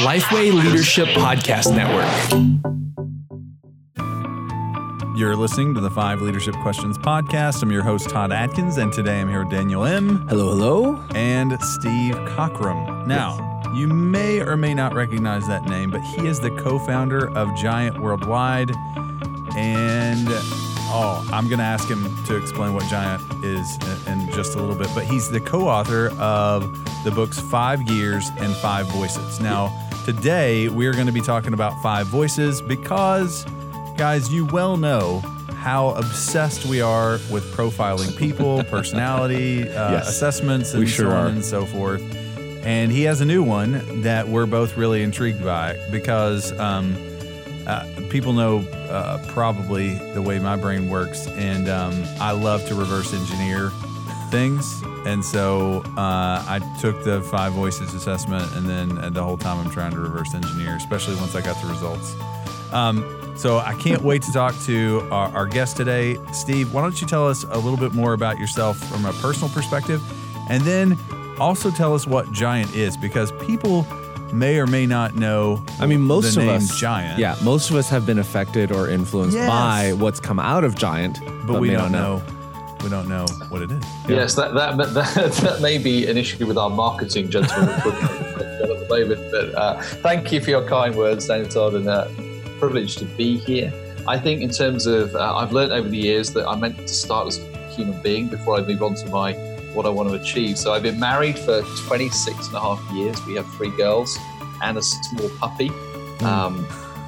Lifeway Leadership Podcast Network. You're listening to the Five Leadership Questions podcast. I'm your host, Todd Adkins, and today I'm here with Daniel Im. Hello, hello. And Steve Cockram. Now, you may or may not recognize that name, but he is the co founder of Giant Worldwide. And oh, I'm going to ask him to explain what Giant is in just a little bit, but he's the co author of the books Five Gears and Five Voices. Now, today we're going to be talking about Five Voices because Guys, you well know how obsessed we are with profiling people, personality, uh, Yes. assessments, and sure so on are. and so forth. And he has a new one that we're both really intrigued by because um, uh, people know uh, probably the way my brain works, and um, I love to reverse engineer things. And so uh, I took the five voices assessment, and then uh, the whole time I'm trying to reverse engineer, especially once I got the results. Um, so I can't wait to talk to our, our guest today. Steve, why don't you tell us a little bit more about yourself from a personal perspective? And then also tell us what Giant is, because people may or may not know I mean, most the of name us, Giant. yeah, most of us have been affected or influenced Yes. by what's come out of Giant, But, we don't not know. We don't know what it is. Yes, that, that that that may be an issue with our marketing gentlemen at the moment. But uh, thank you for your kind words, Daniel Todd, and uh, privileged to be here. I think in terms of, uh, I've learned over the years that I'm meant to start as a human being before I move on to my what I want to achieve. So I've been married for 26 and a half years. We have three girls and a small puppy. Um,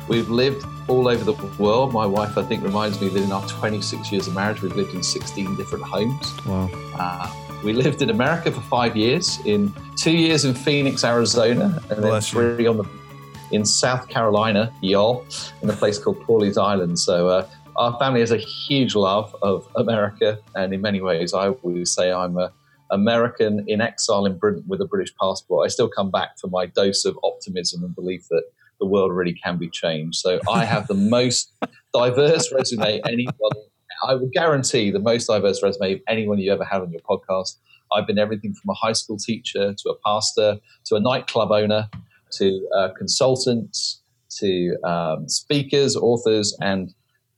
we've lived all over the world. My wife, I think, reminds me that in our 26 years of marriage, we've lived in 16 different homes. Wow. Uh, we lived in America for five years, in two years in Phoenix, Arizona, and then Bless you. three on the in South Carolina, y'all, in a place called Pawleys Island. So uh, our family has a huge love of America, and in many ways, I always say I'm a American in exile in Britain with a British passport. I still come back for my dose of optimism and belief that the world really can be changed. So I have the most diverse resume anyone I would guarantee the most diverse resume of anyone you ever had on your podcast. I've been everything from a high school teacher to a pastor to a nightclub owner to uh, consultants to um, speakers, authors, and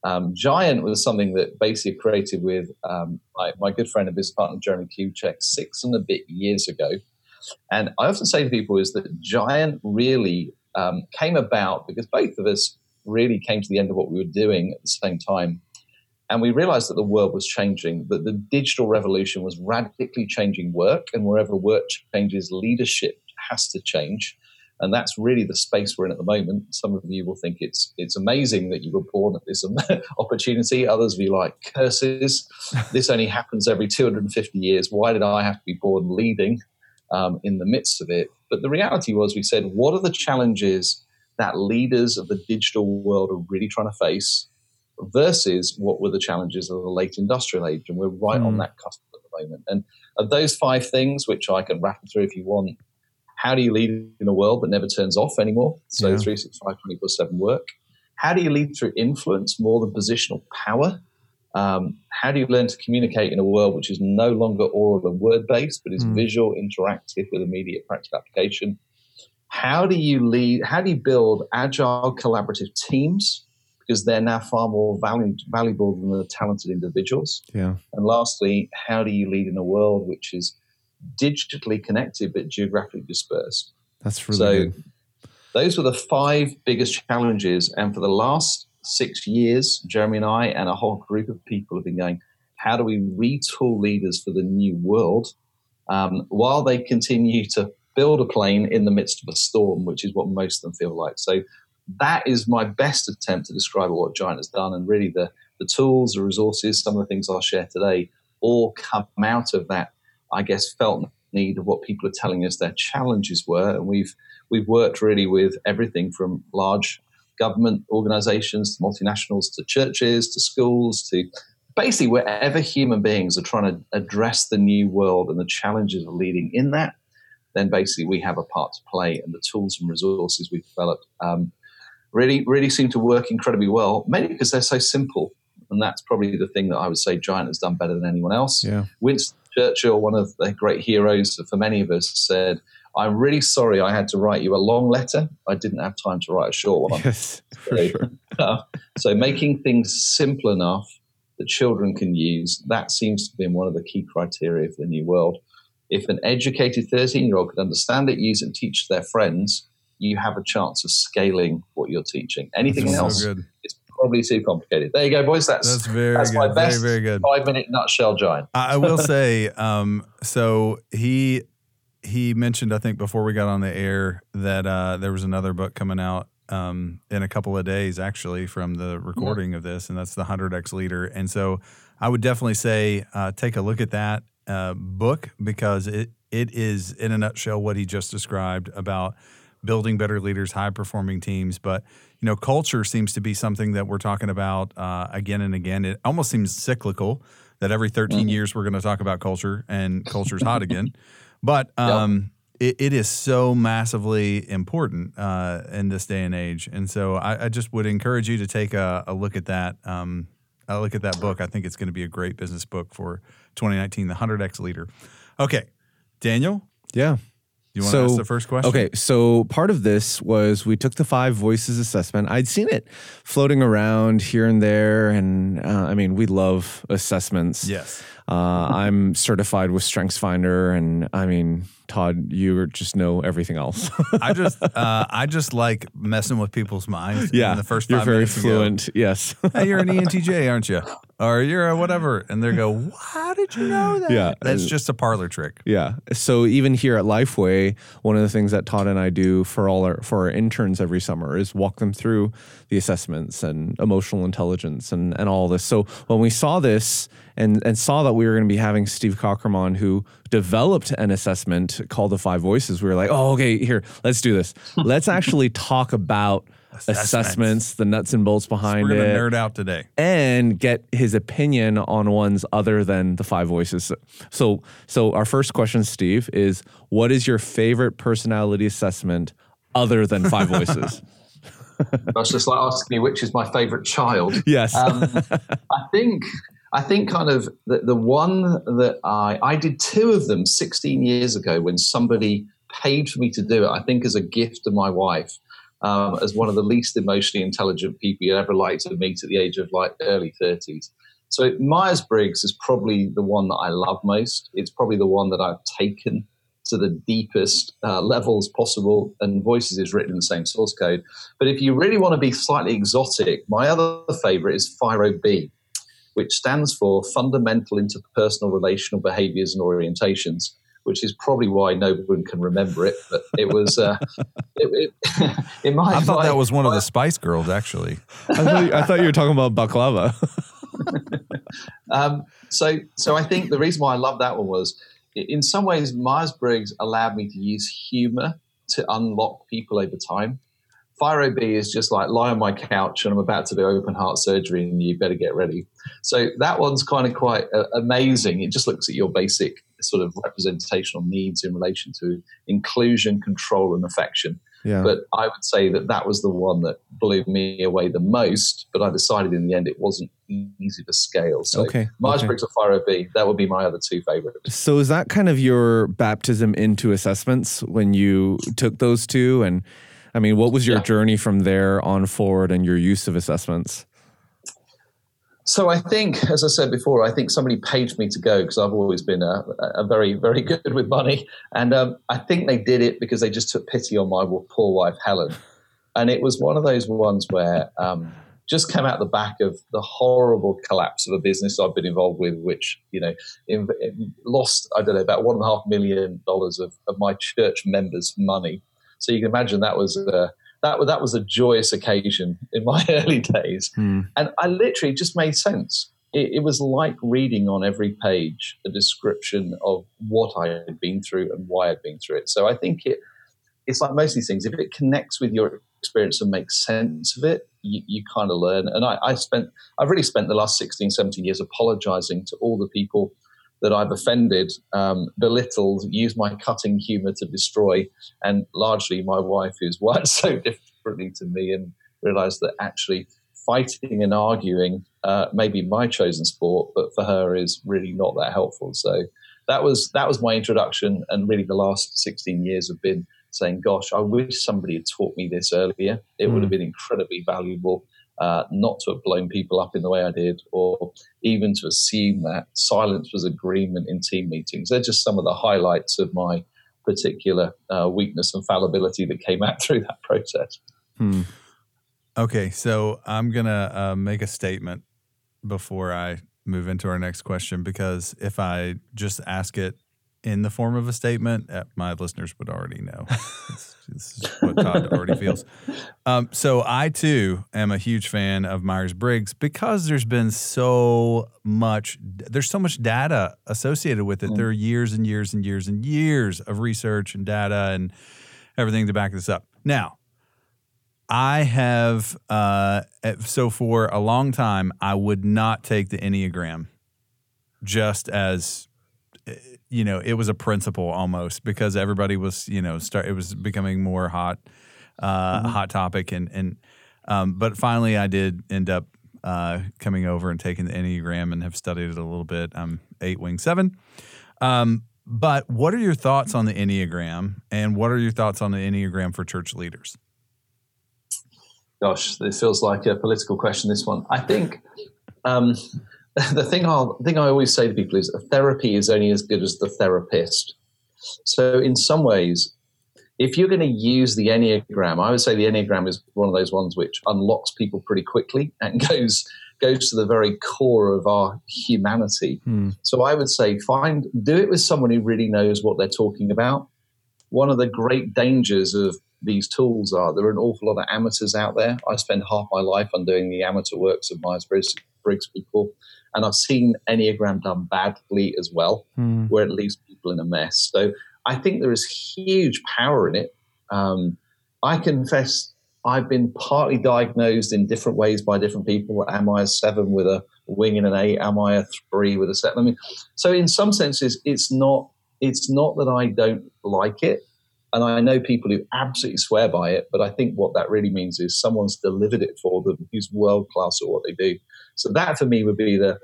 um, Giant was something that basically created with um, my, my good friend and business partner Jeremie Kubicek six and a bit years ago. And I often say to people is that Giant really um, came about because both of us really came to the end of what we were doing at the same time. And we realized that the world was changing, that the digital revolution was radically changing work. And wherever work changes, leadership has to change. And that's really the space we're in at the moment. Some of you will think it's it's amazing that you were born at this opportunity. Others of you like curses. This only happens every 250 years. Why did I have to be born leading um, in the midst of it? But the reality was, we said, what are the challenges that leaders of the digital world are really trying to face? versus what were the challenges of the late industrial age. And we're right on Mm. that cusp at the moment. And of those five things, which I can rattle through if you want, how do you lead in a world that never turns off anymore? So Yeah. 365, 24 7 work. How do you lead through influence more than positional power? Um, how do you learn to communicate in a world which is no longer oral and word based, but is Mm. visual, interactive with immediate practical application? How do you lead? How do you build agile, collaborative teams? Because they're now far more valu- valuable than the talented individuals. Yeah. And lastly, how do you lead in a world which is digitally connected but geographically dispersed? That's really so good. those were the five biggest challenges. And for the last six years, Jeremie and I and a whole group of people have been going, how do we retool leaders for the new world um, while they continue to build a plane in the midst of a storm, which is what most of them feel like. So that is my best attempt to describe what Giant has done. And really the, the tools, the resources, some of the things I'll share today all come out of that, I guess, felt the need of what people are telling us their challenges were. And we've we've worked really with everything from large government organizations to multinationals to churches to schools to basically wherever human beings are trying to address the new world and the challenges of leading in that, then basically we have a part to play and the tools and resources we've developed um, really, really seem to work incredibly well, mainly because they're so simple. And that's probably the thing that I would say Giant has done better than anyone else. Yeah. Winston Churchill, one of the great heroes for many of us, said, I'm really sorry I had to write you a long letter. I didn't have time to write a short one. Yes, for So- sure. Uh, so making things simple enough that children can use, that seems to be one of the key criteria for the new world. If an educated 13 year old could understand it, use it, and teach their friends, you have a chance of scaling what you're teaching. Anything else so probably too complicated. There you go, boys. That's, That's very that's good. my best Very, very good. five minute nutshell, giant. I I will say, um, so he he mentioned, I think, before we got on the air that uh, there was another book coming out um, in a couple of days, actually, from the recording of this, and that's the Hundred X Leader. And so, I would definitely say uh, take a look at that uh, book because it it is, in a nutshell, what he just described about building better leaders, high performing teams. But you know, culture seems to be something that we're talking about uh, again and again. It almost seems cyclical that every 13 Mhm. years we're going to talk about culture and culture's hot again. But um, it, it is so massively important uh, in this day and age. And so I, I just would encourage you to take a, a look at that. Um, a look at that book. I think it's going to be a great business book for 2019, the 100X Leader. Okay, Daniel, Yeah. You want So- to ask the first question? Okay, so part of this was we took the five voices assessment. I'd seen it floating around here and there, and uh, I mean, we love assessments. Yes. Uh, I'm certified with StrengthsFinder, and I mean, Todd, you just know everything else. I just uh, I just like messing with people's minds. yeah, In the first you're five very minutes you go, fluent. Yes. hey, you're an ENTJ, aren't you? Or you're a whatever. And they go, how did you know that? Yeah. That's just a parlor trick. Yeah. So even here at Lifeway, one of the things that Todd and I do for all our for our interns every summer is walk them through the assessments and emotional intelligence and, and all this. So when we saw this and and saw that we were going to be having Steve Cockram on who developed an assessment called the Five Voices, we were like, oh, okay, here, let's do this. let's actually talk about Assessments. assessments, the nuts and bolts behind We're going it to nerd out today. and get his opinion on ones other than the five voices. So, so our first question, Steve, is what is your favorite personality assessment other than five voices? That's just like asking me which is my favorite child. yes. Um, I think I think kind of the, the one that I I did two of them 16 years ago when somebody paid for me to do it. I think as a gift to my wife, um, as one of the least emotionally intelligent people you'd ever like to meet at the age of like early 30s. So Myers Briggs is probably the one that I love most. It's probably the one that I've taken to the deepest uh, levels possible, and Voices is written in the same source code. But if you really want to be slightly exotic, my other favorite is FIRO-B, which stands for Fundamental Interpersonal Relational Behaviors and Orientations, which is probably why no one can remember it. But it was, uh, it, it, in my I thought my- that was one of the Spice Girls, actually. I, thought, I thought you were talking about baklava. Um, so, so I think the reason why I love that one was, in some ways, Myers Briggs allowed me to use humor to unlock people over time. FIRO-B is just like lie on my couch and I'm about to do open heart surgery and you better get ready. So that one's kind of quite uh, amazing. It just looks at your basic sort of representational needs in relation to inclusion, control, and affection. Yeah. But I would say that that was the one that blew me away the most. But I decided in the end it wasn't easy to scale. So Okay, Myers okay. Briggs or FIRO-B, that would be my other two favorites. so is that kind of your baptism into assessments when you took those two? And I mean, what was your Yeah. journey from there on forward and your use of assessments? So I think, as I said before, I think somebody paid me to go because I've always been a, a very, very good with money, and um, I think they did it because they just took pity on my poor wife Helen, and it was one of those ones where um, just came out the back of the horrible collapse of a business I've been involved with, which you know in, in- lost I don't know about one and a half million dollars of, of my church members' money. So you can imagine that was a, that was that was a joyous occasion in my early days. Hmm. And I literally just made sense. It, it was like reading on every page a description of what I had been through and why I'd been through it. So I think it it's like most of these things. If it connects with your experience and makes sense of it, you, you kind of learn. And I, I spent I've really spent the last 16, 17 years apologizing to all the people that I've offended, um, belittled, used my cutting humor to destroy, and largely my wife, who's wired so differently to me, and realized that actually fighting and arguing uh, may be my chosen sport, but for her is really not that helpful. So that was that was my introduction, and really the last 16 years have been saying, "Gosh, I wish somebody had taught me this earlier. It mm. would have been incredibly valuable." Uh, not to have blown people up in the way I did, or even to assume that silence was agreement in team meetings. They're just some of the highlights of my particular uh, weakness and fallibility that came out through that process. Hmm. Okay, so I'm gonna uh, make a statement before I move into our next question because if I just ask it in the form of a statement, uh, my listeners would already know. is what Todd already feels. Um, so I too am a huge fan of Myers Briggs because there's been so much, there's so much data associated with it. Mm. There are years and years and years and years of research and data and everything to back this up. Now, I have uh, so for a long time I would not take the Enneagram just as you know it was a principle almost because everybody was you know start it was becoming more hot uh, mm-hmm. hot topic and and um, but finally I did end up uh, coming over and taking the Enneagram and have studied it a little bit. I'm eight wing seven. Um, but what are your thoughts on the Enneagram and what are your thoughts on the Enneagram for church leaders? gosh, it feels like a political question. This one, I think. Um, the thing I thing I always say to people is, therapy is only as good as the therapist. So, in some ways, if you're going to use the enneagram, I would say the enneagram is one of those ones which unlocks people pretty quickly and goes goes to the very core of our humanity. Hmm. So, I would say find do it with someone who really knows what they're talking about. One of the great dangers of these tools are. There are an awful lot of amateurs out there. I spend half my life on doing the amateur works of Myers Briggs people, and I've seen Enneagram done badly as well, mm. where it leaves people in a mess. So I think there is huge power in it. Um, I confess I've been partly diagnosed in different ways by different people. Am I a seven with a wing and an eight? Am I a three with a seven? I mean, so in some senses, it's not. It's not that I don't like it. And I know people who absolutely swear by it, but I think what that really means is someone's delivered it for them who's world class at what they do. So that for me would be the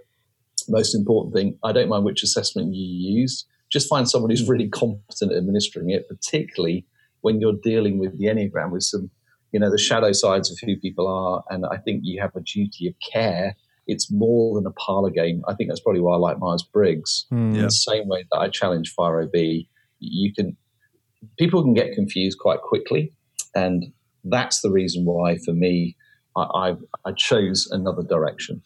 most important thing. I don't mind which assessment you use. Just find someone who's really competent at administering it, particularly when you're dealing with the Enneagram with some, you know, the shadow sides of who people are. And I think you have a duty of care. It's more than a parlor game. I think that's probably why I like Myers Briggs. Mm, yeah. In the same way that I challenge FIRO-B, you can people can get confused quite quickly, and that's the reason why, for me, I, I, I chose another direction.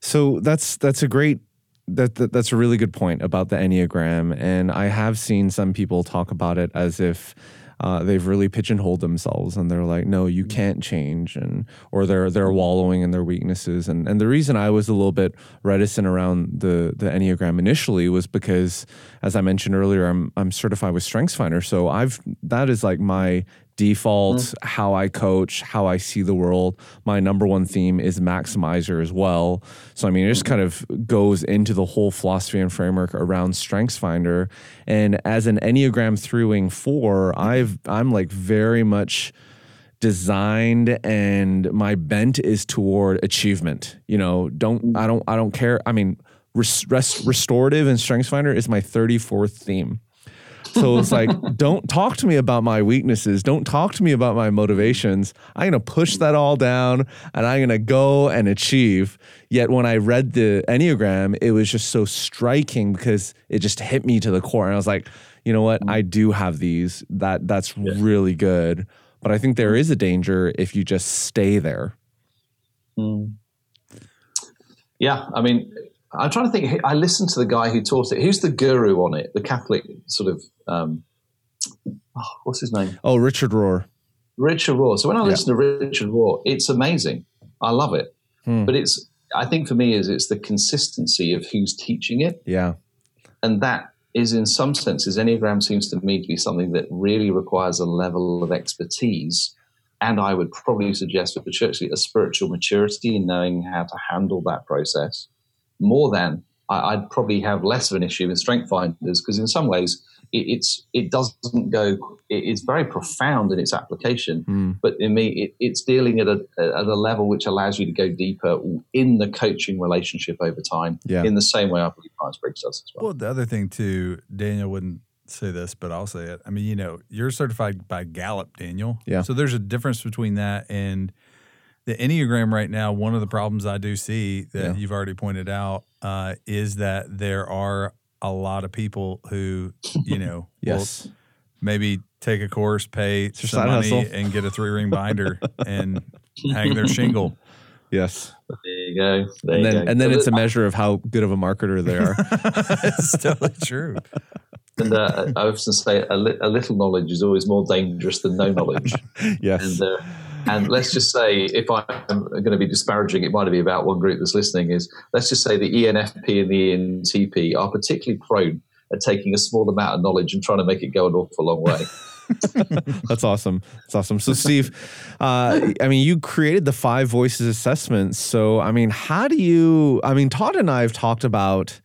So that's that's a great that, that, that's a really good point about the enneagram, and I have seen some people talk about it as if uh, they've really pigeonholed themselves and they're like, no, you mm. can't change, and or they're they're wallowing in their weaknesses. And and the reason I was a little bit reticent around the the enneagram initially was because, as I mentioned earlier, I'm I'm certified with StrengthsFinder, so I've that is like my default, mm. how I coach, how I see the world. My number one theme is maximizer as well. So, I mean, it just kind of goes into the whole philosophy and framework around StrengthsFinder. And as an Enneagram three wing four, I've, I'm like very much designed and my bent is toward achievement. You know, don't, I don't, I don't care. I mean, rest, restorative and StrengthsFinder is my 34th theme. So it's like, don't talk to me about my weaknesses. Don't talk to me about my motivations. I'm going to push that all down and I'm going to go and achieve. Yet when I read the Enneagram, it was just so striking because it just hit me to the core. And I was like, you know what? I do have these. That that's yeah. really good. But I think there is a danger if you just stay there. Mm. Yeah, I mean, I'm trying to think. I listened to the guy who taught it. Who's the guru on it? The Catholic sort of. Um, oh, what's his name? Oh, Richard Rohr. Richard Rohr. So when I yeah. listen to Richard Rohr, it's amazing. I love it. Hmm. But it's. I think for me is it's the consistency of who's teaching it. Yeah. And that is in some senses Enneagram seems to me to be something that really requires a level of expertise. And I would probably suggest for the church a spiritual maturity in knowing how to handle that process more than I, would probably have less of an issue with strength finders because in some ways it, it's it doesn't go. It, it's very profound in its application, Mm. but in me, it, it's dealing at a at a level which allows you to go deeper in the coaching relationship over time. Yeah. In the same way, I believe Myers Briggs does as well. Well, the other thing too, Daniel wouldn't say this, but I'll say it. I mean, you know, you're certified by Gallup, Daniel. Yeah. So there's a difference between that and the Enneagram right now. One of the problems I do see that Yeah. you've already pointed out uh, is that there are a lot of people who, you know, will Yes. maybe take a course, pay your some money, hustle. and get a three ring binder and hang their shingle. Yes. There you go. There And you then go. and then So it's a measure of how good of a marketer they are. it's totally true. and uh, I often say a, li- a little knowledge is always more dangerous than no knowledge. yes. and uh, and let's just say, if I'm going to be disparaging, it might be about one group that's listening. Is let's just say the ENFP and the ENTP are particularly prone at taking a small amount of knowledge and trying to make it go an awful long way. That's awesome. That's awesome. So, Steve, uh, I mean, you created the five voices assessment. So, I mean, how do you? I mean, Todd and I have talked about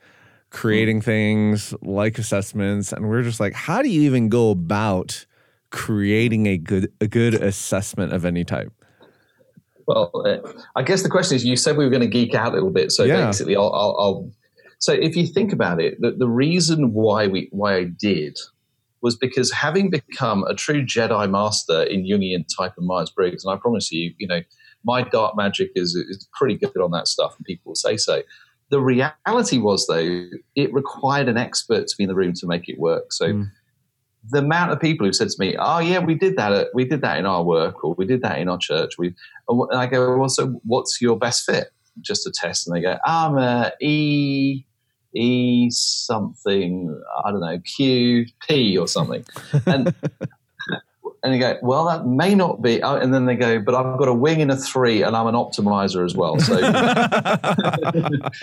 creating things like assessments, and we're just like, how do you even go about creating a good a good assessment of any type? Well, uh, I guess the question is, you said we were going to geek out a little bit, so Yeah. basically, I'll, I'll, I'll. So, if you think about it, the, the reason why we why I did was because having become a true Jedi master in Jungian type of Myers Briggs, and I promise you, you know, my dark magic is is pretty good on that stuff, and people will say so. The reality was, though, it required an expert to be in the room to make it work. So. Mm. The amount of people who said to me, "Oh yeah, we did that. At, we did that in our work, or we did that in our church." We and I go, well, so what's your best fit? Just a test. And they go, I'm a E, E something, I don't know, Q, P or something. And, and you go, well, that may not be. oh, And then they go, but I've got a wing and a three and I'm an optimizer as well. So,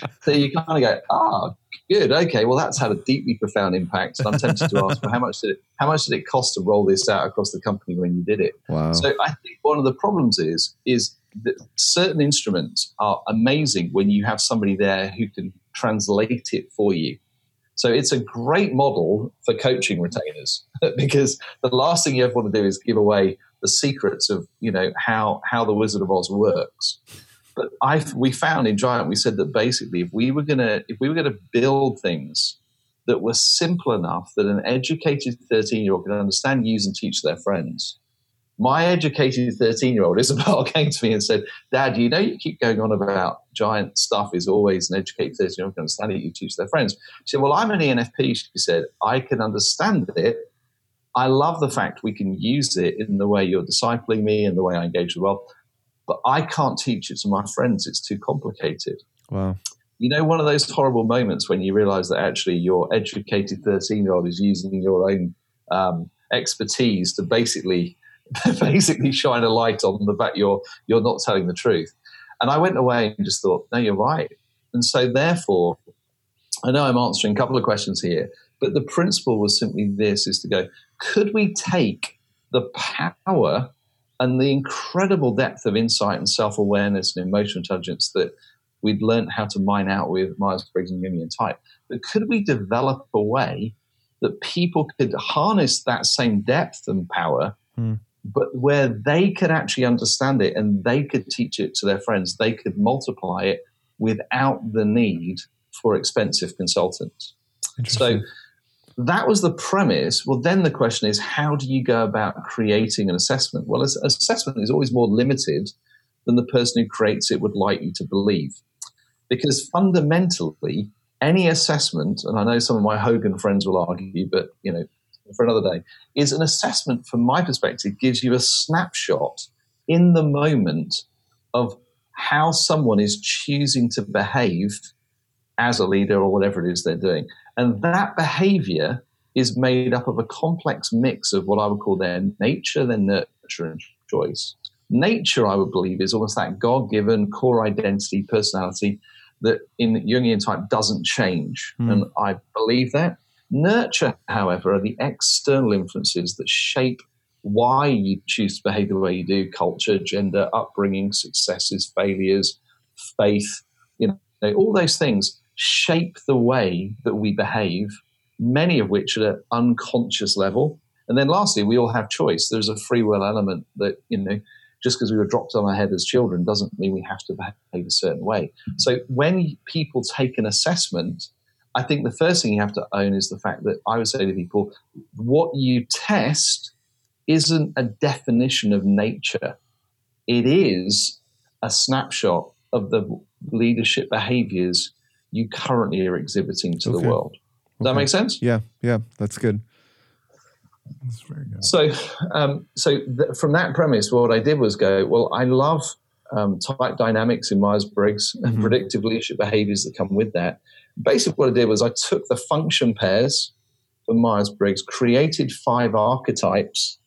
so you kind of go, ah, good. Okay. Well, that's had a deeply profound impact. And I'm tempted to ask, well, how much did it, how much did it cost to roll this out across the company when you did it? Wow. So I think one of the problems is is that certain instruments are amazing when you have somebody there who can translate it for you. So it's a great model for coaching retainers because the last thing you ever want to do is give away the secrets of you know how how the Wizard of Oz works. But I we found in Giant we said that basically if we were gonna if we were gonna build things that were simple enough that an educated 13 year old could understand, use, and teach their friends. My educated 13 year old Isabel came to me and said, Dad, you know, you keep going on about giant stuff is always an educated 13 year old can understand it, you teach their friends. She said, Well, I'm an ENFP. She said, I can understand it. I love the fact we can use it in the way you're discipling me and the way I engage with well, but I can't teach it to my friends. It's too complicated wow. you know, one of those horrible moments when you realize that actually your educated 13 year old is using your own um, expertise to basically basically shine a light on the fact you're you're not telling the truth. And I went away and just thought, no, you're right. And so therefore, I know I'm answering a couple of questions here, but the principle was simply this is to go, could we take the power and the incredible depth of insight and self-awareness and emotional intelligence that we'd learned how to mine out with Myers-Briggs and Jungian type. But could we develop a way that people could harness that same depth and power, Hmm. but where they could actually understand it and they could teach it to their friends, they could multiply it without the need for expensive consultants. So that was the premise. Well, then the question is, how do you go about creating an assessment? Well, as- assessment is always more limited than the person who creates it would like you to believe. Because fundamentally, any assessment, and I know some of my Hogan friends will argue, but you know, for another day, is an assessment from my perspective gives you a snapshot in the moment of how someone is choosing to behave as a leader or whatever it is they're doing. And that behavior is made up of a complex mix of what I would call their nature, their nurture, and choice. Nature, I would believe, is almost that God given core identity, personality that in Jungian type doesn't change. Hmm. And I believe that. Nurture, however, are the external influences that shape why you choose to behave the way you do culture, gender, upbringing, successes, failures, faith, you know, all those things shape the way that we behave many of which at an unconscious level. And then lastly, we all have choice. There's a free will element that, you know, just because we were dropped on our head as children doesn't mean we have to behave a certain way. So when people take an assessment, I think the first thing you have to own is the fact that I would say to people, what you test isn't a definition of nature. It is a snapshot of the leadership behaviors you currently are exhibiting to Okay. the world. Does that Okay. make sense? Yeah, yeah, that's good. That's very good. So, um, so th- from that premise, what I did was go, well, I love um, type dynamics in Myers Briggs and Mhm. predictive leadership behaviors that come with that. Basically, what I did was I took the function pairs for Myers Briggs, created five archetypes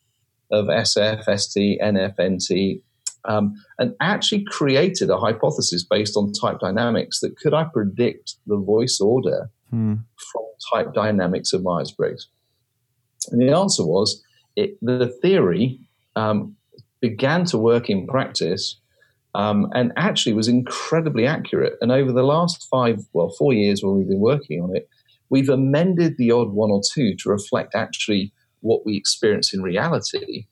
of SF, ST, NF, NT, um, and actually created a hypothesis based on type dynamics that could I predict the voice order Hmm. from type dynamics of Myers Briggs? And the answer was it, the theory um, began to work in practice um, and actually was incredibly accurate. And over the last five, well, four years when we've been working on it, we've amended the odd one or two to reflect actually what we experience in reality.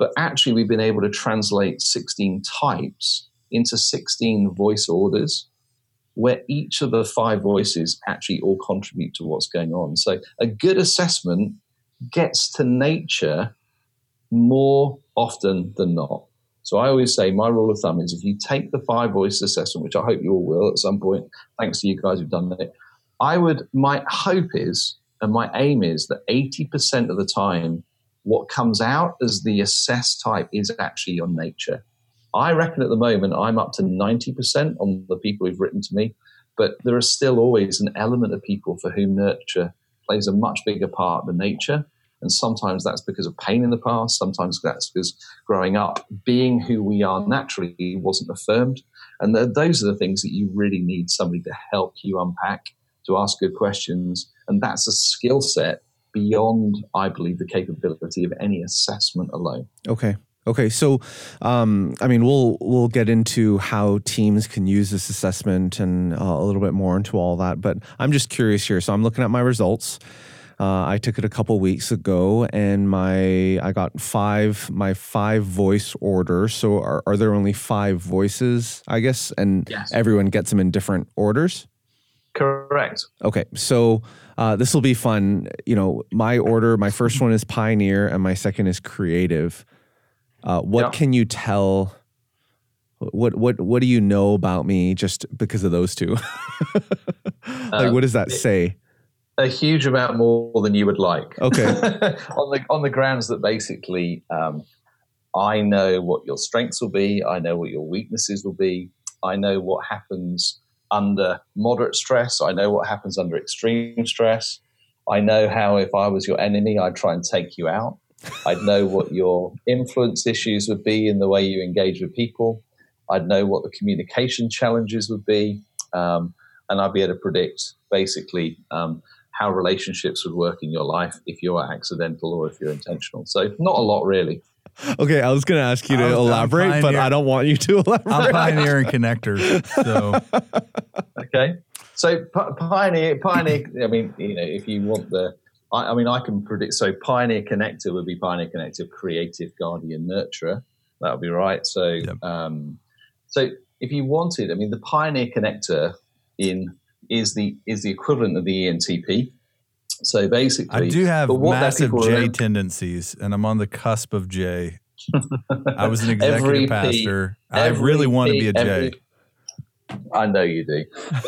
But actually, we've been able to translate 16 types into 16 voice orders where each of the five voices actually all contribute to what's going on. So a good assessment gets to nature more often than not. So I always say my rule of thumb is if you take the five voice assessment, which I hope you all will at some point, thanks to you guys who've done it, I would my hope is and my aim is that 80% of the time what comes out as the assessed type is actually your nature. I reckon at the moment I'm up to 90% on the people who've written to me, but there is still always an element of people for whom nurture plays a much bigger part than nature. And sometimes that's because of pain in the past. Sometimes that's because growing up, being who we are naturally wasn't affirmed. And th- those are the things that you really need somebody to help you unpack, to ask good questions. And that's a skill set beyond, I believe, the capability of any assessment alone. Okay. Okay. So, um, I mean, we'll we'll get into how teams can use this assessment and uh, a little bit more into all that. But I'm just curious here. So I'm looking at my results. Uh, I took it a couple weeks ago, and my I got five my five voice orders. So are, are there only five voices? I guess, and Yes. everyone gets them in different orders. Correct. Okay, so uh, this will be fun. You know, my order, my first one is Pioneer, and my second is Creative. Uh, what can you tell? What what what do you know about me just because of those two? like, Um, what does that say? a huge amount more than you would like. Okay. on the on the grounds that basically, um, I know what your strengths will be. I know what your weaknesses will be. I know what happens under moderate stress. I know what happens under extreme stress. I know how if I was your enemy, I'd try and take you out. I'd know what your influence issues would be in the way you engage with people. I'd know what the communication challenges would be, um, and I'd be able to predict basically um, how relationships would work in your life if you're accidental or if you're intentional. So not a lot really. Okay, I was going to ask you to I'm- I'm elaborate, but I don't want you to elaborate. I'm pioneer and connector. So Okay. So Pi- pioneer, pioneer. I mean, you know, if you want the, I, I mean, I can predict. So pioneer connector would be pioneer connector, creative guardian nurturer. That would be right. So, Yep. um, so if you wanted, I mean, the pioneer connector in is the is the equivalent of the ENTP. So basically, I do have massive J tendencies, and I'm on the cusp of J. I was an executive pastor. I every really want to be a J. every- I know you do.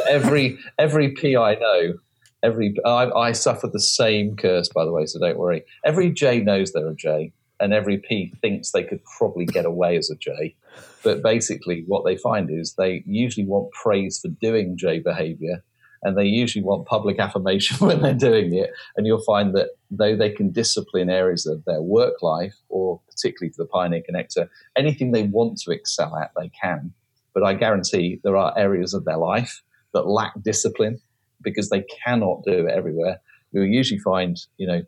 Every every P I know, every I, I suffer the same curse, by the way. So don't worry. Every J knows they're a J, and every P thinks they could probably get away as a J. But basically, what they find is they usually want praise for doing J behavior, and they usually want public affirmation when they're doing it. And you'll find that though they can discipline areas of their work life, or particularly for the Pioneer Connector, anything they want to excel at, they can. But I guarantee there are areas of their life that lack discipline because they cannot do it everywhere. You'll usually find, you know,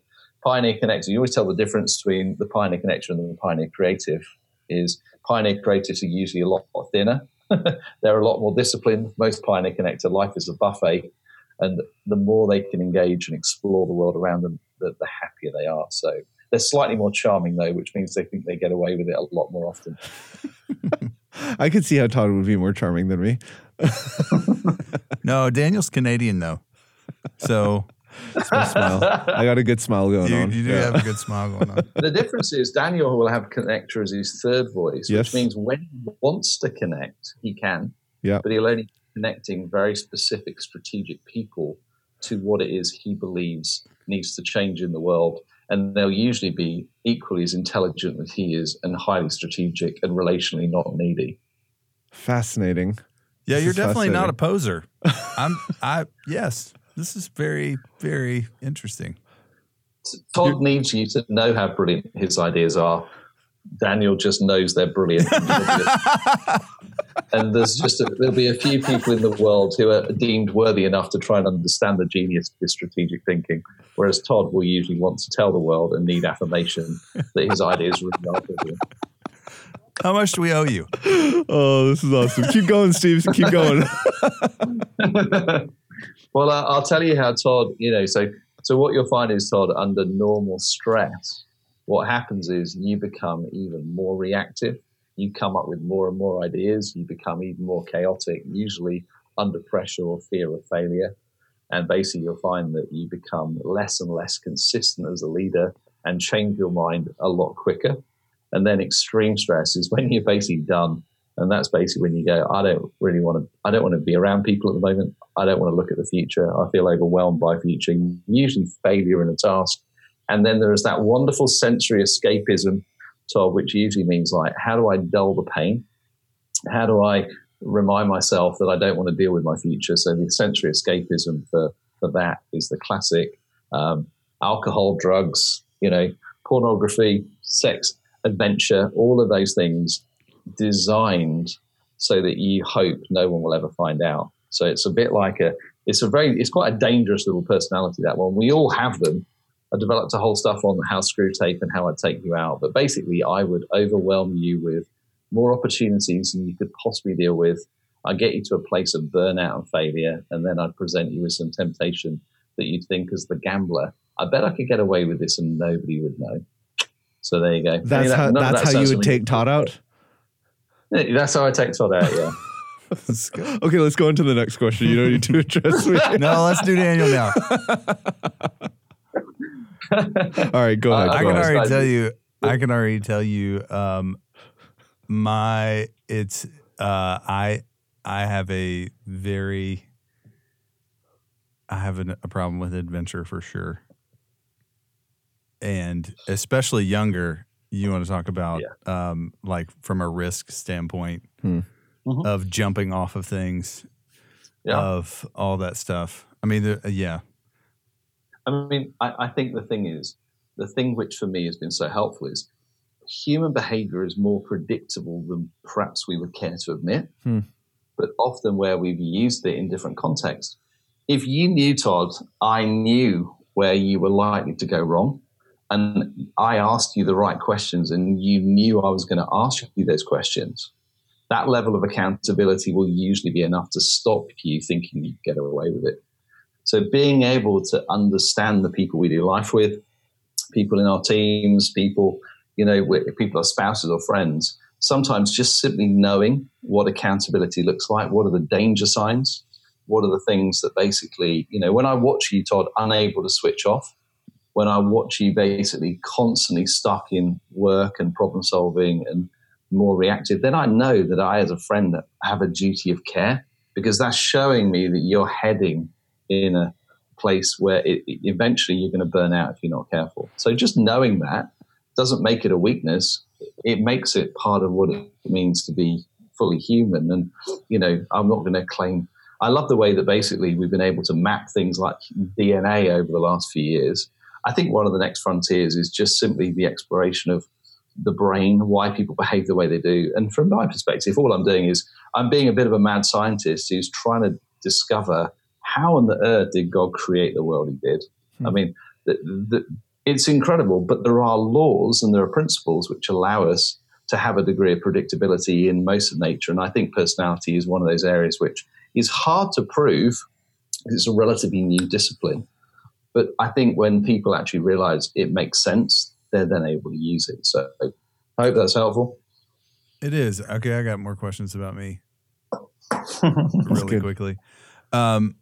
Pioneer Connector, you always tell the difference between the Pioneer Connector and the Pioneer Creative is Pioneer Creatives are usually a lot thinner. They're a lot more disciplined. Most Pioneer Connector life is a buffet. And the more they can engage and explore the world around them, the, the happier they are. So they're slightly more charming, though, which means they think they get away with it a lot more often. I could see how Todd would be more charming than me. No, Daniel's Canadian though, so Smile. I got a good smile going you, on. you do Yeah. have a good smile going on. the difference is Daniel will have connector as his third voice, Yes. which means when he wants to connect, he can. Yeah. But he'll only be connecting very specific strategic people to what it is he believes needs to change in the world. And they'll usually be equally as intelligent as he is and highly strategic and relationally not needy. Fascinating. Yeah, This you're definitely not a poser. I'm. I yes. This is very very interesting. Todd needs you to know how brilliant his ideas are. Daniel just knows they're brilliant. and there's just a, there'll be a few people in the world who are deemed worthy enough to try and understand the genius of his strategic thinking, whereas Todd will usually want to tell the world and need affirmation that his ideas really are brilliant. How much do we owe you? Oh, this is awesome. Keep going, Steve. Keep going. well, I'll tell you how Todd, you know, so so what you'll find is Todd under normal stress, what happens is you become even more reactive. You come up with more and more ideas. You become even more chaotic, usually under pressure or fear of failure. And basically, you'll find that you become less and less consistent as a leader and change your mind a lot quicker. And then extreme stress is when you're basically done and that's basically when you go, I don't really want to, I don't want to be around people at the moment. I don't want to look at the future. I feel overwhelmed by future, usually failure in a task. And then there is that wonderful sensory escapism, Todd, which usually means like, how do I dull the pain? How do I remind myself that I don't want to deal with my future? So the sensory escapism for, for that is the classic um, alcohol, drugs, you know, pornography, sex, adventure, all of those things designed so that you hope no one will ever find out. So it's a bit like a, it's a very, it's quite a dangerous little personality, that one. We all have them. I developed a whole stuff on how Screwtape and how I'd take you out. But basically, I would overwhelm you with more opportunities than you could possibly deal with. I'd get you to a place of burnout and failure. And then I'd present you with some temptation that you'd think, as the gambler, I bet I could get away with this and nobody would know. So there you go. I mean, That's that- how. That's that how you would take Todd out. That's how I take Todd out, yeah. Let's. Okay, let's go into the next question. You don't need to address me. No, let's do Daniel now. All right, go ahead. I I can ahead. already tell you. I can already tell you. Um, my it's uh, I I have a very I have an, a problem with adventure for sure, and especially younger. You want to talk about um, like from a risk standpoint Hmm. Mhm. of jumping off of things, Yeah. of all that stuff. I mean, the, yeah, I mean, I, I think the thing is, the thing which for me has been so helpful is human behavior is more predictable than perhaps we would care to admit, Hmm. but often where we've used it in different contexts. If you knew, Todd, I knew where you were likely to go wrong, and I asked you the right questions, and you knew I was going to ask you those questions. That level of accountability will usually be enough to stop you thinking you get away with it. So being able to understand the people we do life with, people in our teams, people, you know, people are spouses or friends, sometimes just simply knowing what accountability looks like, what are the danger signs, what are the things that basically, you know, when I watch you, Todd, unable to switch off, when I watch you basically constantly stuck in work and problem solving and more reactive, then I know that I, as a friend, have a duty of care because that's showing me that you're heading in a place where it, eventually you're going to burn out if you're not careful. So just knowing that doesn't make it a weakness. It makes it part of what it means to be fully human. And, you know, I'm not going to claim. I love the way that basically we've been able to map things like DNA over the last few years. I think one of the next frontiers is just simply the exploration of the brain, why people behave the way they do. And from my perspective, all I'm doing is I'm being a bit of a mad scientist who's trying to discover how on the earth did God create the world he did. Hmm. I mean, the, the, it's incredible, but there are laws and there are principles which allow us to have a degree of predictability in most of nature. And I think personality is one of those areas which is hard to prove, It's a relatively new discipline. But I think when people actually realize it makes sense, they're then able to use it. So I hope that's helpful. It is. Okay, I got more questions about me really good. quickly. Um,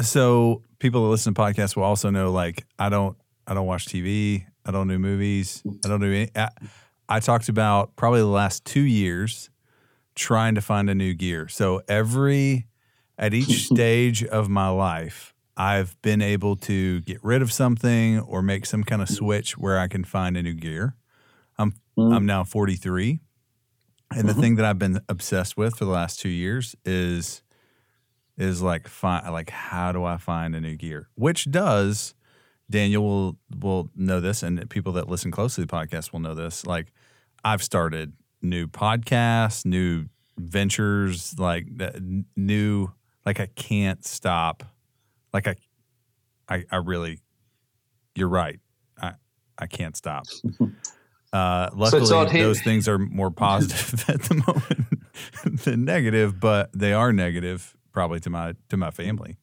so people that listen to podcasts will also know like I don't I don't watch TV. I don't do movies. I don't do any. I, I talked about probably the last two years trying to find a new gear. So every at each stage of my life, I've been able to get rid of something or make some kind of switch where I can find a new gear. I'm Mm. I'm now 43. And the Mhm. thing that I've been obsessed with for the last 2 years is is like find like how do I find a new gear? Which does Daniel will will know this and people that listen closely to the podcast will know this. Like I've started new podcasts, new ventures, like new like I can't stop. Like I I I really you're right. I I can't stop. Uh, luckily, here- those things are more positive at the moment than negative, but they are negative probably to my to my family.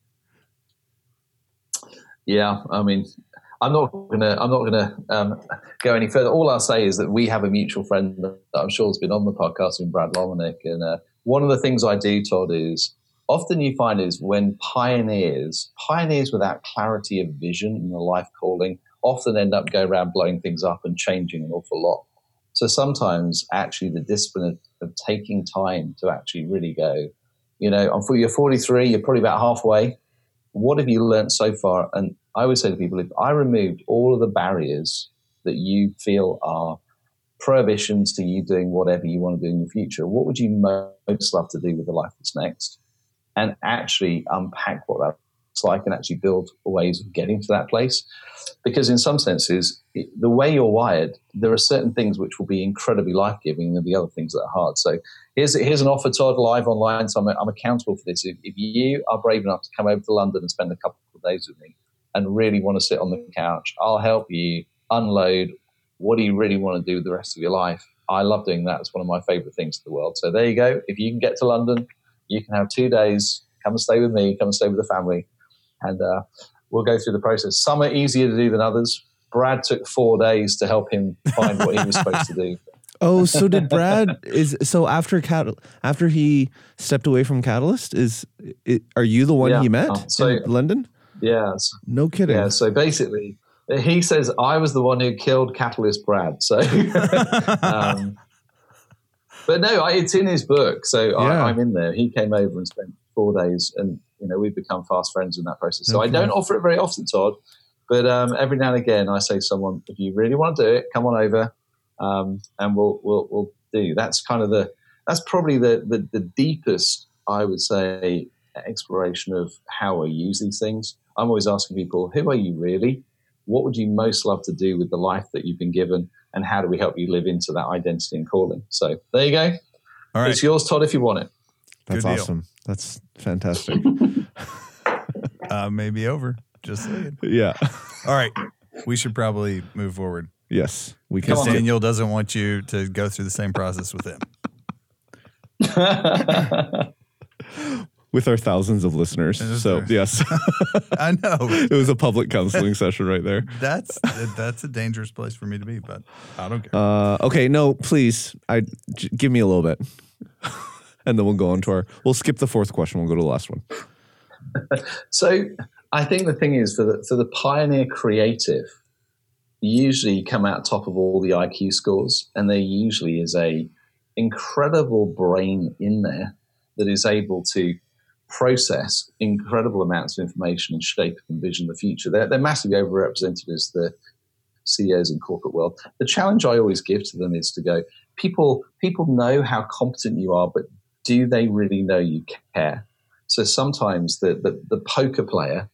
Yeah, I mean, I'm not gonna I'm not gonna um, go any further. All I'll say is that we have a mutual friend that I'm sure has been on the podcast with Brad Lomenick, and uh, one of the things I do, Todd, is often you find is when pioneers pioneers without clarity of vision and a life calling often end up going around blowing things up and changing an awful lot. So sometimes actually the discipline of, of taking time to actually really go, you know, you're 43, you're probably about halfway what have you learned so far? And I always say to people, if I removed all of the barriers that you feel are prohibitions to you doing whatever you want to do in your future, what would you most love to do with the life that's next? And actually unpack what that looks like and actually build ways of getting to that place. Because in some senses, the way you're wired, there are certain things which will be incredibly life giving and the other things that are hard. So here's here's an offer, Todd, live online. So I'm, I'm accountable for this. If, if you are brave enough to come over to London and spend a couple of days with me and really want to sit on the couch, I'll help you unload. What do you really want to do the rest of your life? I love doing that. It's one of my favorite things in the world. So there you go. If you can get to London, you can have two days. Come and stay with me. Come and stay with the family, and uh, we'll go through the process. Some are easier to do than others. Brad took four days to help him find what he was supposed to do. Oh, so did Brad? Is so after Cat after he stepped away from Catalyst? Is i are you the one Yeah. he met Oh, so- in London? Yeah. No kidding. Yeah, so basically, he says I was the one who killed Catalyst Brad. So, um, but no, I, it's in his book. So Yeah. I, I'm in there. He came over and spent four days, and you know we've become fast friends in that process. So I don't offer it very often, Todd, but um, every now and again I say to someone, if you really want to do it, come on over, um, and we'll we'll we'll do. That's kind of the that's probably the the, the deepest I would say exploration of how I use these things. I'm always asking people, who are you really? What would you most love to do with the life that you've been given? And how do we help you live into that identity and calling? So there you go. All right. It's yours, Todd, if you want it. That's Good deal. awesome. That's fantastic. Uh, maybe over. Just saying. yeah. All right. We should probably move forward Yes, we can. Because Daniel doesn't want you to go through the same process with him. with our thousands of listeners. Yes, So sir. yes, I know. it was a public counseling session right there. That's that's a dangerous place for me to be, but I don't care. Uh, okay, no, please, I j- give me a little bit, and then we'll go on to our. We'll skip the fourth question. We'll go to the last one. So I think the thing is for the for the pioneer creative, usually come out top of all the IQ scores, and there usually is a incredible brain in there that is able to process incredible amounts of information and shape and vision the future. They're, they're massively overrepresented as the CEOs in corporate world. The challenge I always give to them is to go, people people know how competent you are, but do they really know you care? So sometimes the, the, the poker player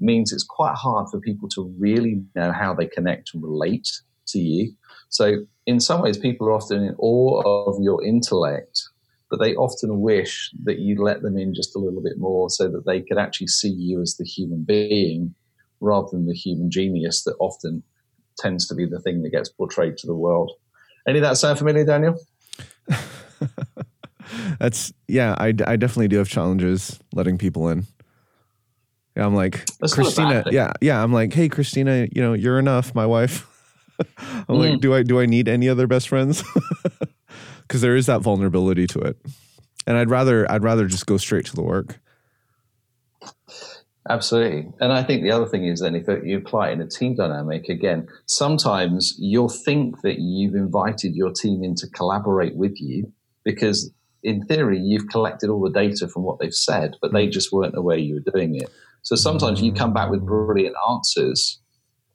means it's quite hard for people to really know how they connect and relate to you. So in some ways, people are often in awe of your intellect, but they often wish that you let them in just a little bit more so that they could actually see you as the human being rather than the human genius that often tends to be the thing that gets portrayed to the world. Any of that sound familiar, Daniel? That's yeah. I, I definitely do have challenges letting people in. Yeah, I'm like That's Christina. Yeah, yeah. I'm like, hey, Christina. You know, you're enough, my wife. I'm like, Mm. do I do I need any other best friends? Because there is that vulnerability to it, and I'd rather I'd rather just go straight to the work. Absolutely. And I think the other thing is then if you apply it in a team dynamic, again, sometimes you'll think that you've invited your team in to collaborate with you because in theory you've collected all the data from what they've said, but they mm. just weren't aware you were doing it. So sometimes you mm. come back with brilliant answers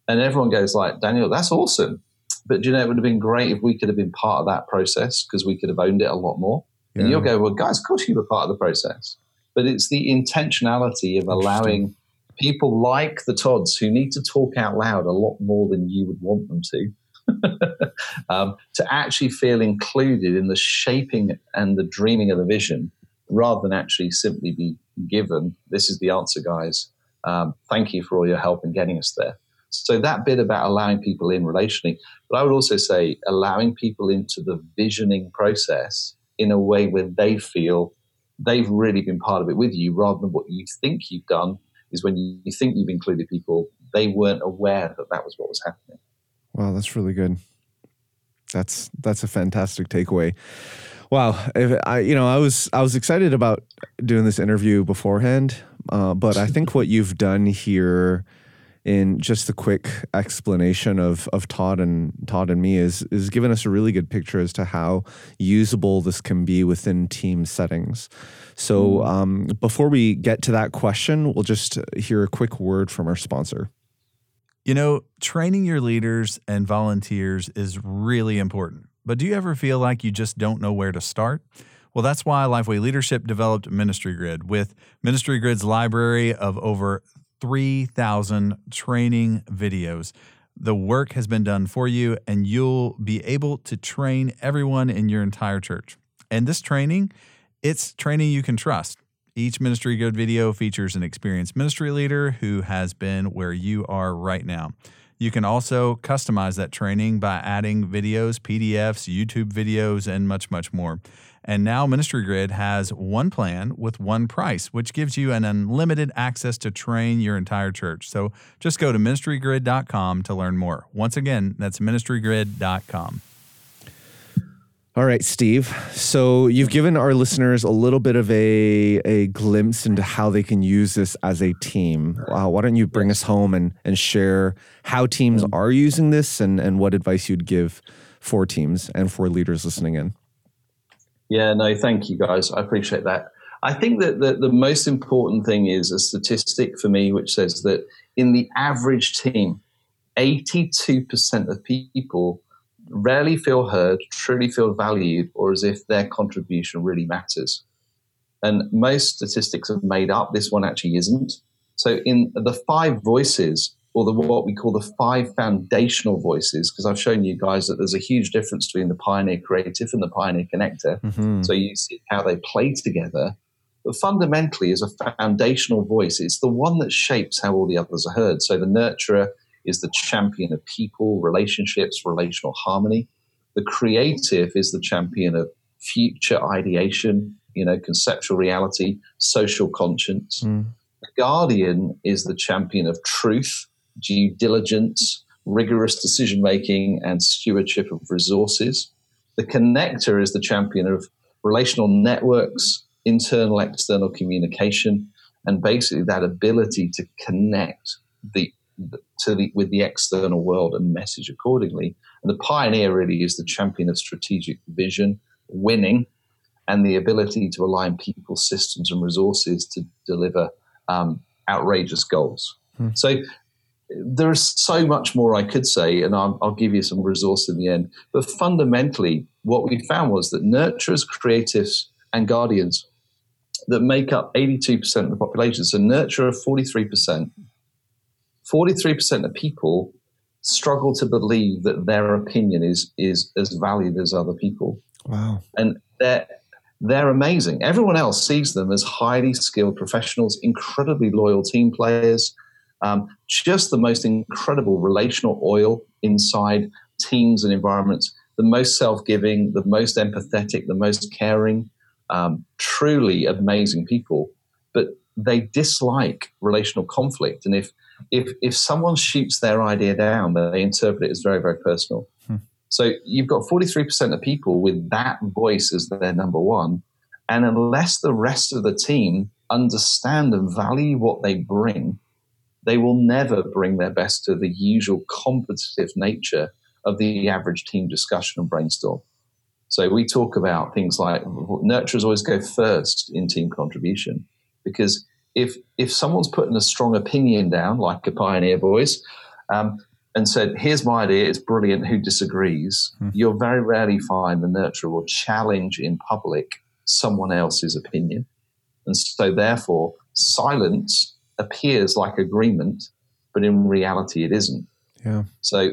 and everyone goes like, Daniel, that's awesome. But you know, it would have been great if we could have been part of that process because we could have owned it a lot more. And you'll go, well, guys, of course you were part of the process. But it's the intentionality of allowing people like the Todds who need to talk out loud a lot more than you would want them to, um, to actually feel included in the shaping and the dreaming of the vision rather than actually simply be given, this is the answer, guys. Um, thank you for all your help in getting us there. So that bit about allowing people in relationally, but I would also say allowing people into the visioning process in a way where they feel they've really been part of it with you rather than what you think you've done is when you, think you've included people, they weren't aware that that was what was happening. Wow, that's really good. That's that's a fantastic takeaway. Wow, if I you know I was I was excited about doing this interview beforehand, uh, but I think what you've done here in just the quick explanation of of Todd and Todd and me is is given us a really good picture as to how usable this can be within team settings. So um, before we get to that question, we'll just hear a quick word from our sponsor. You know, training your leaders and volunteers is really important. But do you ever feel like you just don't know where to start? Well, that's why Lifeway Leadership developed Ministry Grid with Ministry Grid's library of over 3,000 training videos. The work has been done for you, and you'll be able to train everyone in your entire church. And this training, it's training you can trust. Each Ministry Grid video features an experienced ministry leader who has been where you are right now. You can also customize that training by adding videos, PDFs, YouTube videos, and much, much more. And now Ministry Grid has one plan with one price, which gives you an unlimited access to train your entire church. So just go to ministrygrid.com to learn more. Once again, that's ministrygrid.com. All right, Steve. So you've given our listeners a little bit of a, a glimpse into how they can use this as a team. Wow, why don't you bring us home and, and share how teams mm. are using this and, and what advice you'd give for teams and for leaders listening in? Yeah, no, thank you guys. I appreciate that. I think that the, the most important thing is a statistic for me, which says that in the average team, 82% of people rarely feel heard, truly feel valued, or as if their contribution really matters. And most statistics are made up. This one actually isn't. So, in the five voices, or the what we call the five foundational voices, because I've shown you guys that there's a huge difference between the Pioneer Creative and the Pioneer Connector. Mm-hmm. So you see how they play together. But fundamentally, as a foundational voice, it's the one that shapes how all the others are heard. So the nurturer is the champion of people, relationships, relational harmony. The creative is the champion of future ideation, you know, conceptual reality, social conscience. Mm. The guardian is the champion of truth, due diligence, rigorous decision making, and stewardship of resources. The connector is the champion of relational networks, internal, external communication, and basically that ability to connect the, to the with the external world and message accordingly. And the pioneer really is the champion of strategic vision, winning, and the ability to align people, systems, and resources to deliver um, outrageous goals. Hmm. So there is so much more I could say, and I'll, I'll, give you some resource in the end. But fundamentally, what we found was that nurturers, creatives, and guardians that make up 82% of the population, so nurturer 43%, 43% of people struggle to believe that their opinion is, is as valued as other people. Wow. And they're, they're amazing. Everyone else sees them as highly skilled professionals, incredibly loyal team players, um, just the most incredible relational oil inside teams and environments, the most self giving, the most empathetic, the most caring, um, truly amazing people. But they dislike relational conflict. And if, if, if someone shoots their idea down, they interpret it as very, very personal. Hmm. So you've got 43% of people with that voice as their number one. And unless the rest of the team understand and value what they bring, they will never bring their best to the usual competitive nature of the average team discussion and brainstorm. So we talk about things like nurturers always go first in team contribution because if if someone's putting a strong opinion down, like a pioneer voice, um, and said, "Here's my idea, it's brilliant," who disagrees, hmm. you'll very rarely find the nurturer will challenge in public someone else's opinion, and so therefore silence appears like agreement, but in reality it isn't. Yeah. So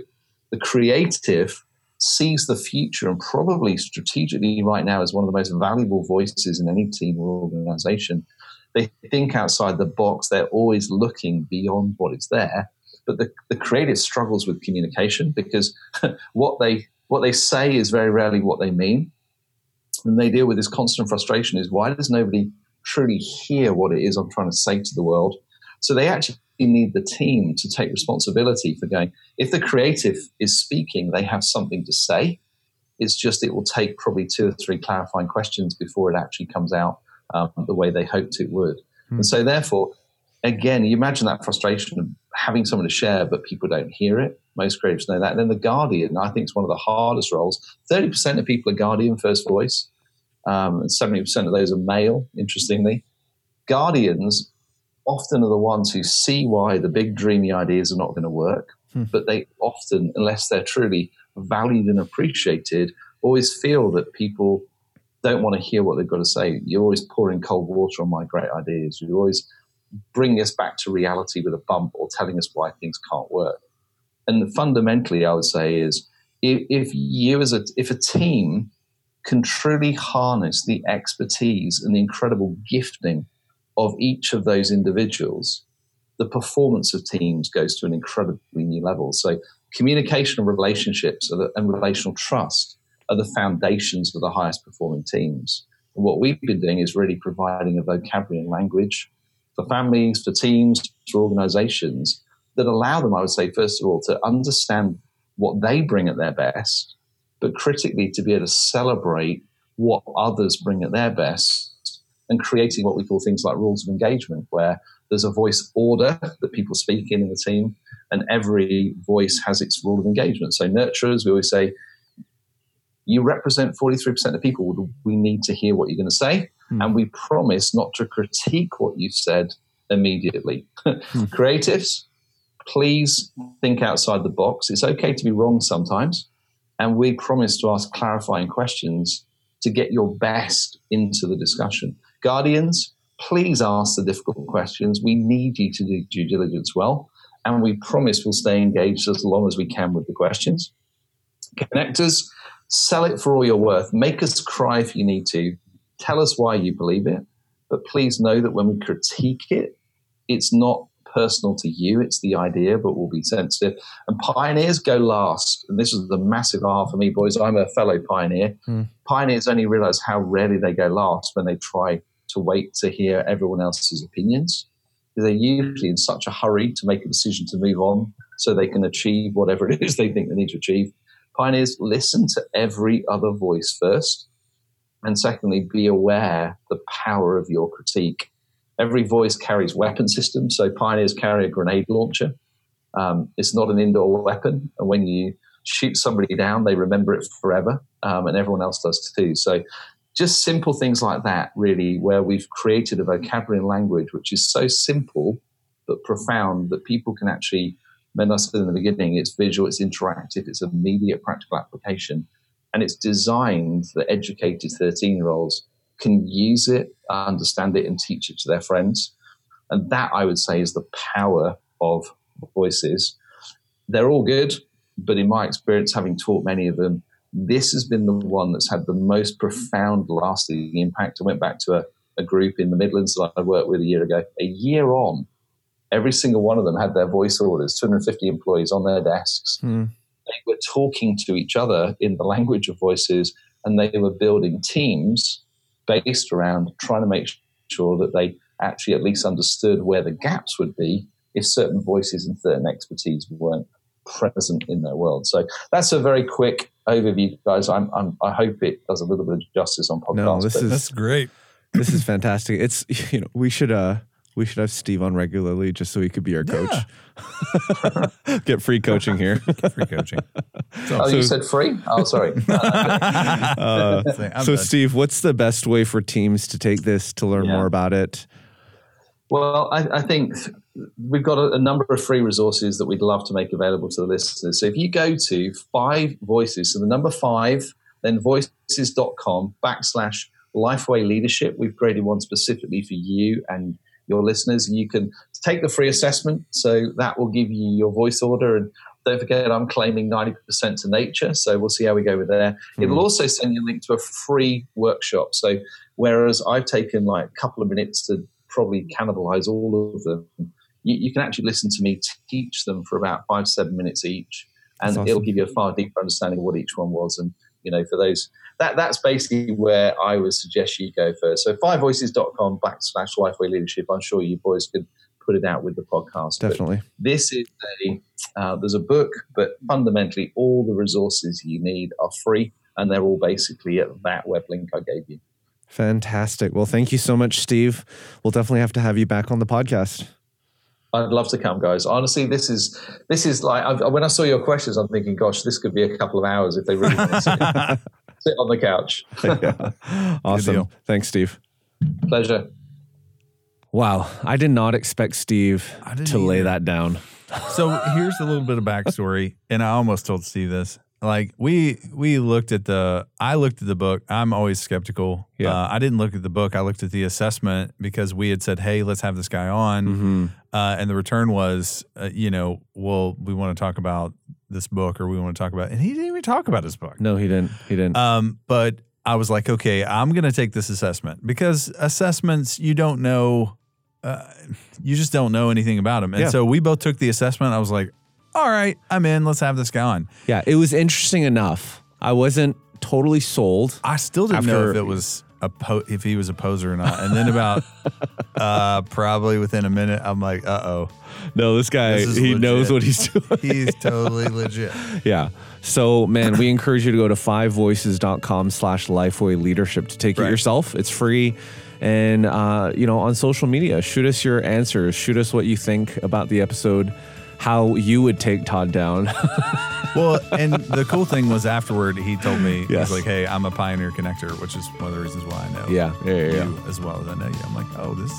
the creative sees the future and probably strategically right now is one of the most valuable voices in any team or organization. They think outside the box. They're always looking beyond what is there. But the, the creative struggles with communication because what they what they say is very rarely what they mean. And they deal with this constant frustration is why does nobody truly hear what it is I'm trying to say to the world? So they actually need the team to take responsibility for going, if the creative is speaking, they have something to say. It's just it will take probably two or three clarifying questions before it actually comes out um, the way they hoped it would. Mm. And so, therefore, again, you imagine that frustration of having someone to share, but people don't hear it. Most creatives know that. And then the guardian, I think, is one of the hardest roles. 30% of people are guardian first voice, um, and 70% of those are male, interestingly. Guardians often are the ones who see why the big dreamy ideas are not going to work, hmm. but they often, unless they're truly valued and appreciated, always feel that people don't want to hear what they've got to say. You're always pouring cold water on my great ideas. You're always bringing us back to reality with a bump or telling us why things can't work. And fundamentally, I would say is if, if you as a if a team can truly harness the expertise and the incredible gifting of each of those individuals, the performance of teams goes to an incredibly new level. So, communication and relationships and relational trust are the foundations of the highest performing teams. And what we've been doing is really providing a vocabulary and language for families, for teams, for organizations that allow them, I would say, first of all, to understand what they bring at their best, but critically to be able to celebrate what others bring at their best and creating what we call things like rules of engagement, where there's a voice order that people speak in in the team, and every voice has its rule of engagement. So, nurturers, we always say, you represent 43% of people. We need to hear what you're going to say. Mm. And we promise not to critique what you've said immediately. mm. Creatives, please think outside the box. It's okay to be wrong sometimes. And we promise to ask clarifying questions to get your best into the discussion. Guardians, please ask the difficult questions. We need you to do due diligence well. And we promise we'll stay engaged as long as we can with the questions. Connectors, sell it for all you're worth. Make us cry if you need to. Tell us why you believe it. But please know that when we critique it, it's not personal to you, it's the idea, but we'll be sensitive. And pioneers go last. And this is the massive R for me, boys. I'm a fellow pioneer. Mm. Pioneers only realize how rarely they go last when they try to wait to hear everyone else's opinions. They're usually in such a hurry to make a decision to move on so they can achieve whatever it is they think they need to achieve. Pioneers listen to every other voice first. And secondly, be aware the power of your critique. Every voice carries weapon systems. So pioneers carry a grenade launcher. Um, it's not an indoor weapon. And when you shoot somebody down, they remember it forever. Um, and everyone else does too. So just simple things like that, really, where we've created a vocabulary and language which is so simple but profound that people can actually, when I said in the beginning, it's visual, it's interactive, it's immediate practical application, and it's designed that educated 13 year olds can use it, understand it, and teach it to their friends. And that, I would say, is the power of voices. They're all good, but in my experience, having taught many of them, this has been the one that's had the most profound, lasting impact. I went back to a, a group in the Midlands that I worked with a year ago. A year on, every single one of them had their voice orders, 250 employees on their desks. Hmm. They were talking to each other in the language of voices, and they were building teams based around trying to make sure that they actually at least understood where the gaps would be if certain voices and certain expertise weren't present in their world. So that's a very quick overview, guys. I'm, I'm, i hope it does a little bit of justice on podcast. No, this is That's great. this is fantastic. It's you know we should uh we should have Steve on regularly just so he could be our coach. Get free coaching here. Free coaching. oh, you said free? Oh, sorry. Uh, so done. Steve, what's the best way for teams to take this to learn Yeah. more about it? Well, I, I think we've got a, a number of free resources that we'd love to make available to the listeners. So if you go to five voices, so the number five, then voices.com backslash lifeway leadership, we've created one specifically for you and your listeners. You can take the free assessment. So that will give you your voice order. And don't forget, I'm claiming 90% to nature. So we'll see how we go with there. Hmm. It will also send you a link to a free workshop. So whereas I've taken like a couple of minutes to probably cannibalize all of them, you, you can actually listen to me teach them for about five, to seven minutes each. And That's it'll give you a far deeper understanding of what each one was. And, you know, for those, that that's basically where I would suggest you go first. So fivevoices.com backslash lifeway leadership. I'm sure you boys could put it out with the podcast. But Definitely. this is a uh, there's a book, but fundamentally all the resources you need are free, and they're all basically at that web link I gave you. Fantastic. Well, thank you so much, Steve. We'll definitely have to have you back on the podcast. I'd love to come, guys. Honestly, this is this is like I've, when I saw your questions, I'm thinking, gosh, this could be a couple of hours if they really want to sit, sit on the couch. Yeah. Awesome. Thanks, Steve. Pleasure. Wow. I did not expect Steve I didn't to lay that down. so here's a little bit of backstory, and I almost told Steve this. Like we we looked at the I looked at the book. I'm always skeptical. Yeah. Uh, I didn't look at the book. I looked at the assessment because we had said, "Hey, let's have this guy on," Mm-hmm. uh, and the return was, uh, you know, well, we want to talk about this book, or we want to talk about, and he didn't even talk about his book. No, he didn't. He didn't. Um, but I was like, okay, I'm going to take this assessment because assessments, you don't know, uh, you just don't know anything about them. And Yeah. so we both took the assessment. I was like, all right, I'm in. Let's have this on. yeah, it was interesting enough. I wasn't totally sold. I still didn't know if it was a po- if he was a poser or not. And then about uh, probably within a minute, I'm like, uh oh, No, this guy, This is he knows what he's doing. he's totally legit. Yeah. So, man, we encourage you to go to fivevoices.com slash lifeway leadership to take it yourself. It's free. And, uh, you know, on social media, shoot us your answers. Shoot us what you think about the episode, how you would take Todd down. Well, and the cool thing was afterward, he told me, Yes. he's like, hey, I'm a pioneer connector, which is one of the reasons why I know. yeah. Yeah. Yeah. yeah. you as well as I know you. I'm like, oh, this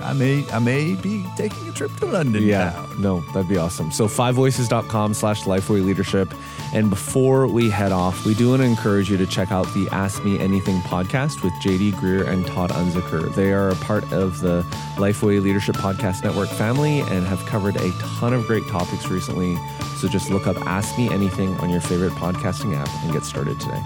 I may I may be taking a trip to London Yeah, now. no, that'd be awesome. So fivevoices.com slash lifeway leadership. And before we head off, we do want to encourage you to check out the Ask Me Anything podcast with JD Greear and Todd Unzicker. They are a part of the Lifeway Leadership Podcast Network family and have covered a ton of great topics recently. So just look up Ask Me Anything on your favorite podcasting app and get started today.